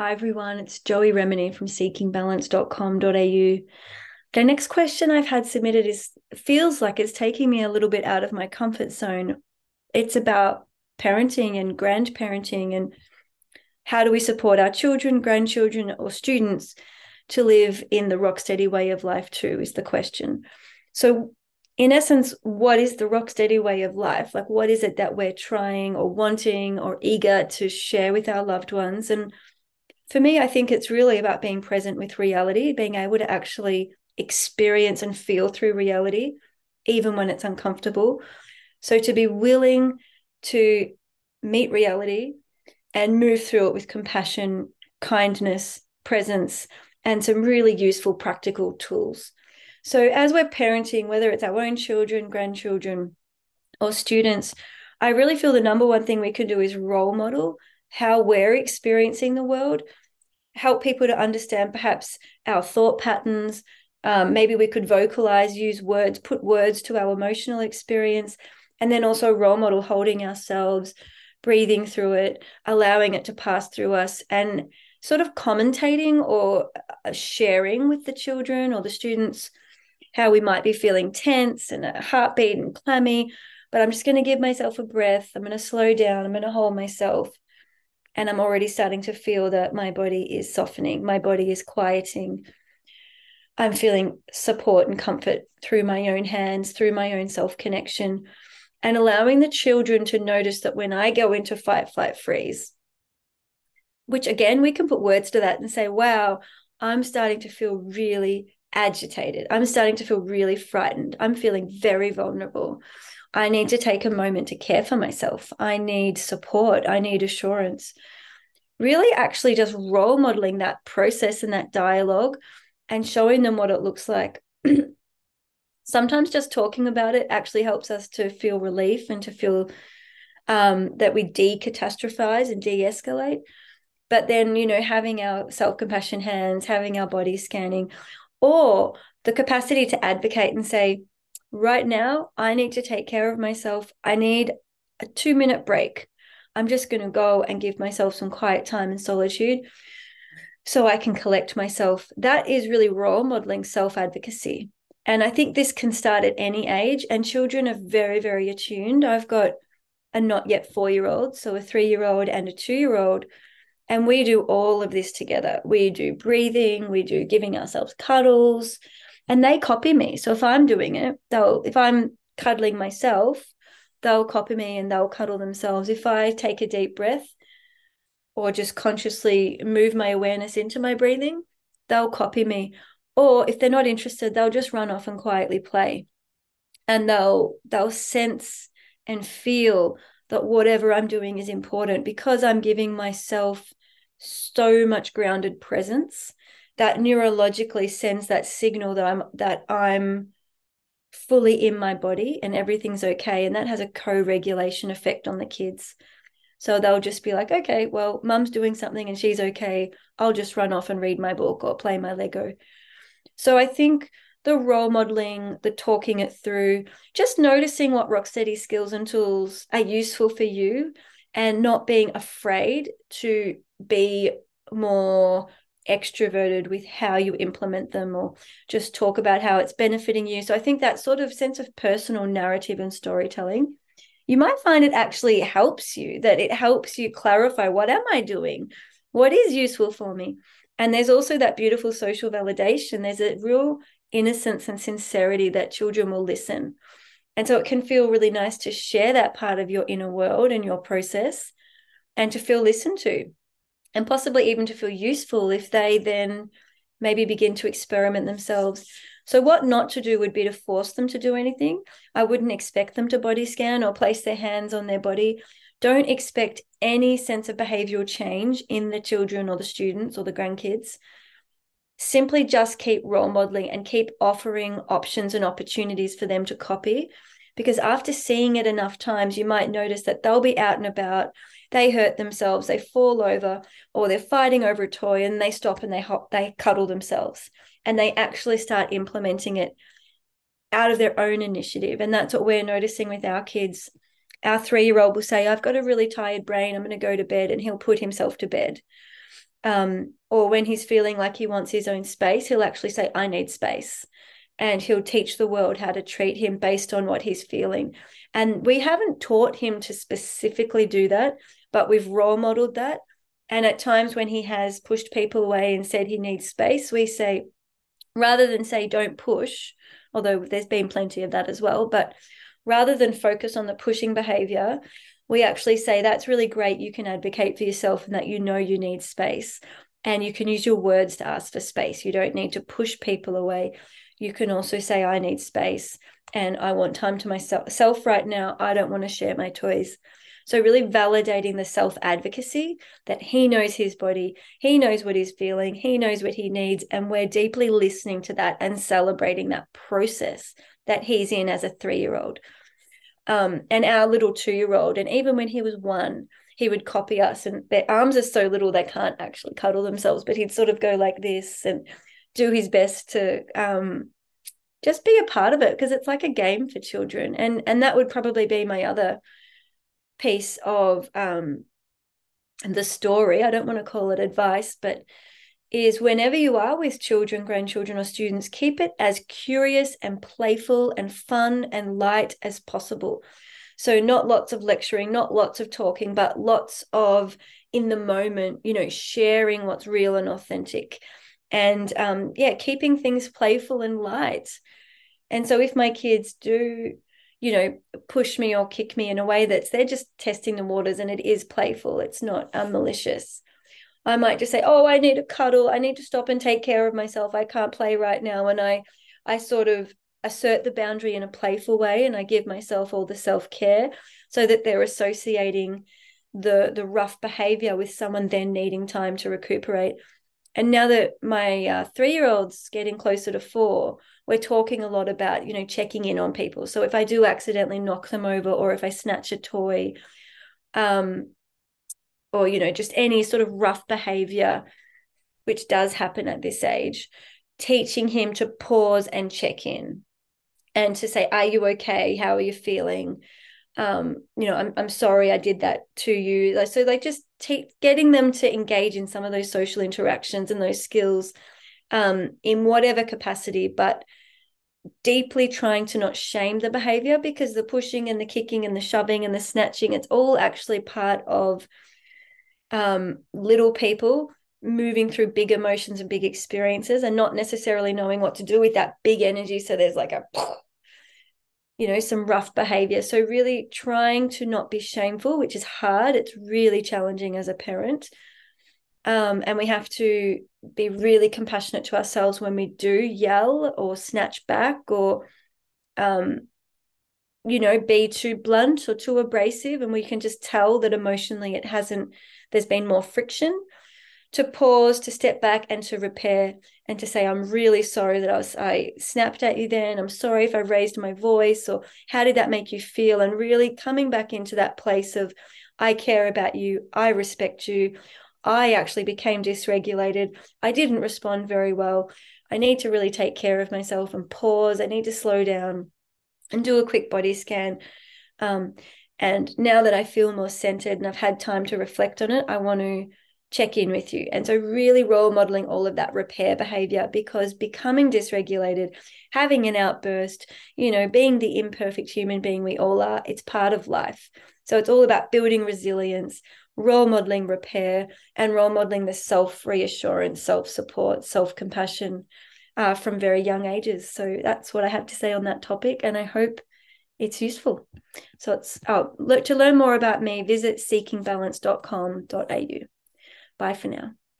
Hi, everyone. It's Joey Remenyi from seekingbalance.com.au. Okay, next question I've had submitted is feels like it's taking me a little bit out of my comfort zone. It's about parenting and grandparenting and how do we support our children, grandchildren, or students to live in the rock steady way of life too, is the question. So, in essence, what is the rock steady way of life? Like, what is it that we're trying or wanting or eager to share with our loved ones? And for me, I think it's really about being present with reality, being able to actually experience and feel through reality, even when it's uncomfortable. So, to be willing to meet reality and move through it with compassion, kindness, presence, and some really useful practical tools. So, as we're parenting, whether it's our own children, grandchildren, or students, I really feel the number one thing we can do is role model how we're experiencing the world, help people to understand perhaps our thought patterns. Um, maybe we could vocalize, use words, put words to our emotional experience, and then also role model holding ourselves, breathing through it, allowing it to pass through us, and sort of commentating or uh, sharing with the children or the students how we might be feeling tense and a heartbeat and clammy. But I'm just going to give myself a breath. I'm going to slow down. I'm going to hold myself. And I'm already starting to feel that my body is softening, my body is quieting. I'm feeling support and comfort through my own hands, through my own self connection, and allowing the children to notice that when I go into fight, flight, freeze, which again, we can put words to that and say, wow, I'm starting to feel really agitated. I'm starting to feel really frightened. I'm feeling very vulnerable. I need to take a moment to care for myself. I need support. I need assurance. Really, actually, just role modeling that process and that dialogue and showing them what it looks like. Sometimes just talking about it actually helps us to feel relief and to feel um, that we decatastrophize and de escalate but then you know having our self-compassion hands having our body scanning or the capacity to advocate and say right now i need to take care of myself. I need a 2 minute break. I'm just going to go and give myself some quiet time and solitude so i can collect myself. That is really role modeling self advocacy and i think this can start at any age and children are very very attuned. I've got a not yet 4 year old so a 3 year old and a 2 year old and we do all of this together. We do breathing, we do giving ourselves cuddles, and they copy me. So if I'm doing it, they'll, if I'm cuddling myself, they'll copy me and they'll cuddle themselves. If I take a deep breath or just consciously move my awareness into my breathing, they'll copy me. Or if they're not interested, they'll just run off and quietly play. And they'll they'll sense and feel that whatever I'm doing is important because I'm giving myself so much grounded presence that neurologically sends that signal that I'm that I'm fully in my body and everything's okay and that has a co-regulation effect on the kids. So they'll just be like okay well mum's doing something and she's okay. I'll just run off and read my book or play my lego. So i think the role modeling the talking it through just noticing what rocksteady skills and tools are useful for you and not being afraid to be more extroverted with how you implement them or just talk about how it's benefiting you. So I think that sort of sense of personal narrative and storytelling, you might find it actually helps you, that it helps you clarify what am I doing? What is useful for me? And there's also that beautiful social validation. There's a real innocence and sincerity that children will listen. And so it can feel really nice to share that part of your inner world and your process and to feel listened to and possibly even to feel useful if they then maybe begin to experiment themselves. So, what not to do would be to force them to do anything. I wouldn't expect them to body scan or place their hands on their body. Don't expect any sense of behavioral change in the children or the students or the grandkids. Simply just keep role modeling and keep offering options and opportunities for them to copy. Because after seeing it enough times, you might notice that they'll be out and about they hurt themselves, they fall over, or they're fighting over a toy and they stop and they hop, they cuddle themselves and they actually start implementing it out of their own initiative. And that's what we're noticing with our kids. Our three year old will say, I've got a really tired brain. I'm going to go to bed. And he'll put himself to bed. Um, or when he's feeling like he wants his own space, he'll actually say, I need space. And he'll teach the world how to treat him based on what he's feeling. And we haven't taught him to specifically do that, but we've role modeled that. And at times when he has pushed people away and said he needs space, we say, rather than say, don't push, although there's been plenty of that as well, but rather than focus on the pushing behavior, we actually say, that's really great. You can advocate for yourself and that you know you need space. And you can use your words to ask for space. You don't need to push people away. You can also say, I need space and I want time to myself right now. I don't want to share my toys. So, really validating the self advocacy that he knows his body, he knows what he's feeling, he knows what he needs. And we're deeply listening to that and celebrating that process that he's in as a three year old. Um, and our little two year old, and even when he was one, he would copy us and their arms are so little they can't actually cuddle themselves but he'd sort of go like this and do his best to um, just be a part of it because it's like a game for children. And and that would probably be my other piece of um, the story. I don't want to call it advice but is whenever you are with children grandchildren or students keep it as curious and playful and fun and light as possible. So, not lots of lecturing, not lots of talking, but lots of in the moment, you know, sharing what's real and authentic. And um, yeah, keeping things playful and light. And so, if my kids do, you know, push me or kick me in a way that's they're just testing the waters and it is playful, it's not um, malicious. I might just say, "Oh, I need a cuddle. I need to stop and take care of myself. I can't play right now." And I, I sort of assert the boundary in a playful way and I give myself all the self-care so that they're associating the the rough behavior with someone then needing time to recuperate. And now that my uh, three-year-old's getting closer to four, we're talking a lot about you know checking in on people. So if I do accidentally knock them over, or if I snatch a toy, um, or you know just any sort of rough behavior, which does happen at this age, teaching him to pause and check in and to say, Are you okay? How are you feeling? Um, you know, I'm I'm sorry I did that to you. So like just getting them to engage in some of those social interactions and those skills um in whatever capacity, but deeply trying to not shame the behavior because the pushing and the kicking and the shoving and the snatching, it's all actually part of um little people moving through big emotions and big experiences and not necessarily knowing what to do with that big energy so there's like a you know some rough behavior. So really trying to not be shameful which is hard. It's really challenging as a parent. Um, and we have to be really compassionate to ourselves when we do yell or snatch back or um, you know be too blunt or too abrasive. And we can just tell that emotionally it hasn't there's been more friction to pause, to step back and to repair and to say, I'm really sorry that I was I snapped at you then. I'm sorry if I raised my voice or how did that make you feel? And really coming back into that place of I care about you, I respect you. I actually became dysregulated. I didn't respond very well. I need to really take care of myself and pause. I need to slow down and do a quick body scan. Um, and now that I feel more centered and I've had time to reflect on it, I want to check in with you. And so, really role modeling all of that repair behavior because becoming dysregulated, having an outburst, you know, being the imperfect human being we all are, it's part of life. So, it's all about building resilience, role modeling repair, and role modeling the self reassurance, self support, self compassion uh, from very young ages. So, that's what I have to say on that topic. And I hope it's useful. So it's oh, look to learn more about me, visit seekingbalance.com.au. Bye for now.